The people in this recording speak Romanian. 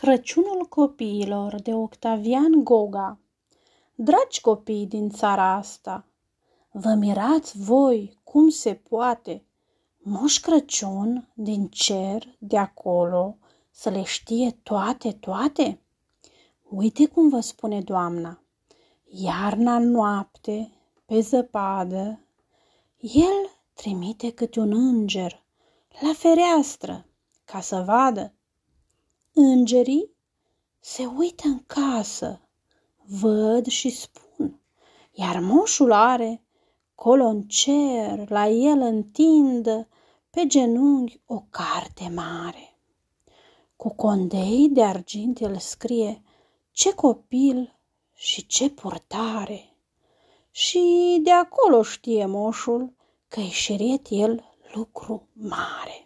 Crăciunul copiilor de Octavian Goga. Dragi copii din țara asta, vă mirați voi cum se poate. Moș Crăciun din cer de acolo să le știe toate, toate? Uite cum vă spune doamna, iarna noapte, pe zăpadă, el trimite câte un înger la fereastră ca să vadă Îngerii se uită în casă, văd și spun, iar moșul are colo în cer, la el întind pe genunchi o carte mare. Cu condei de argint el scrie ce copil și ce purtare. Și de acolo știe moșul că-i șeriet el lucru mare.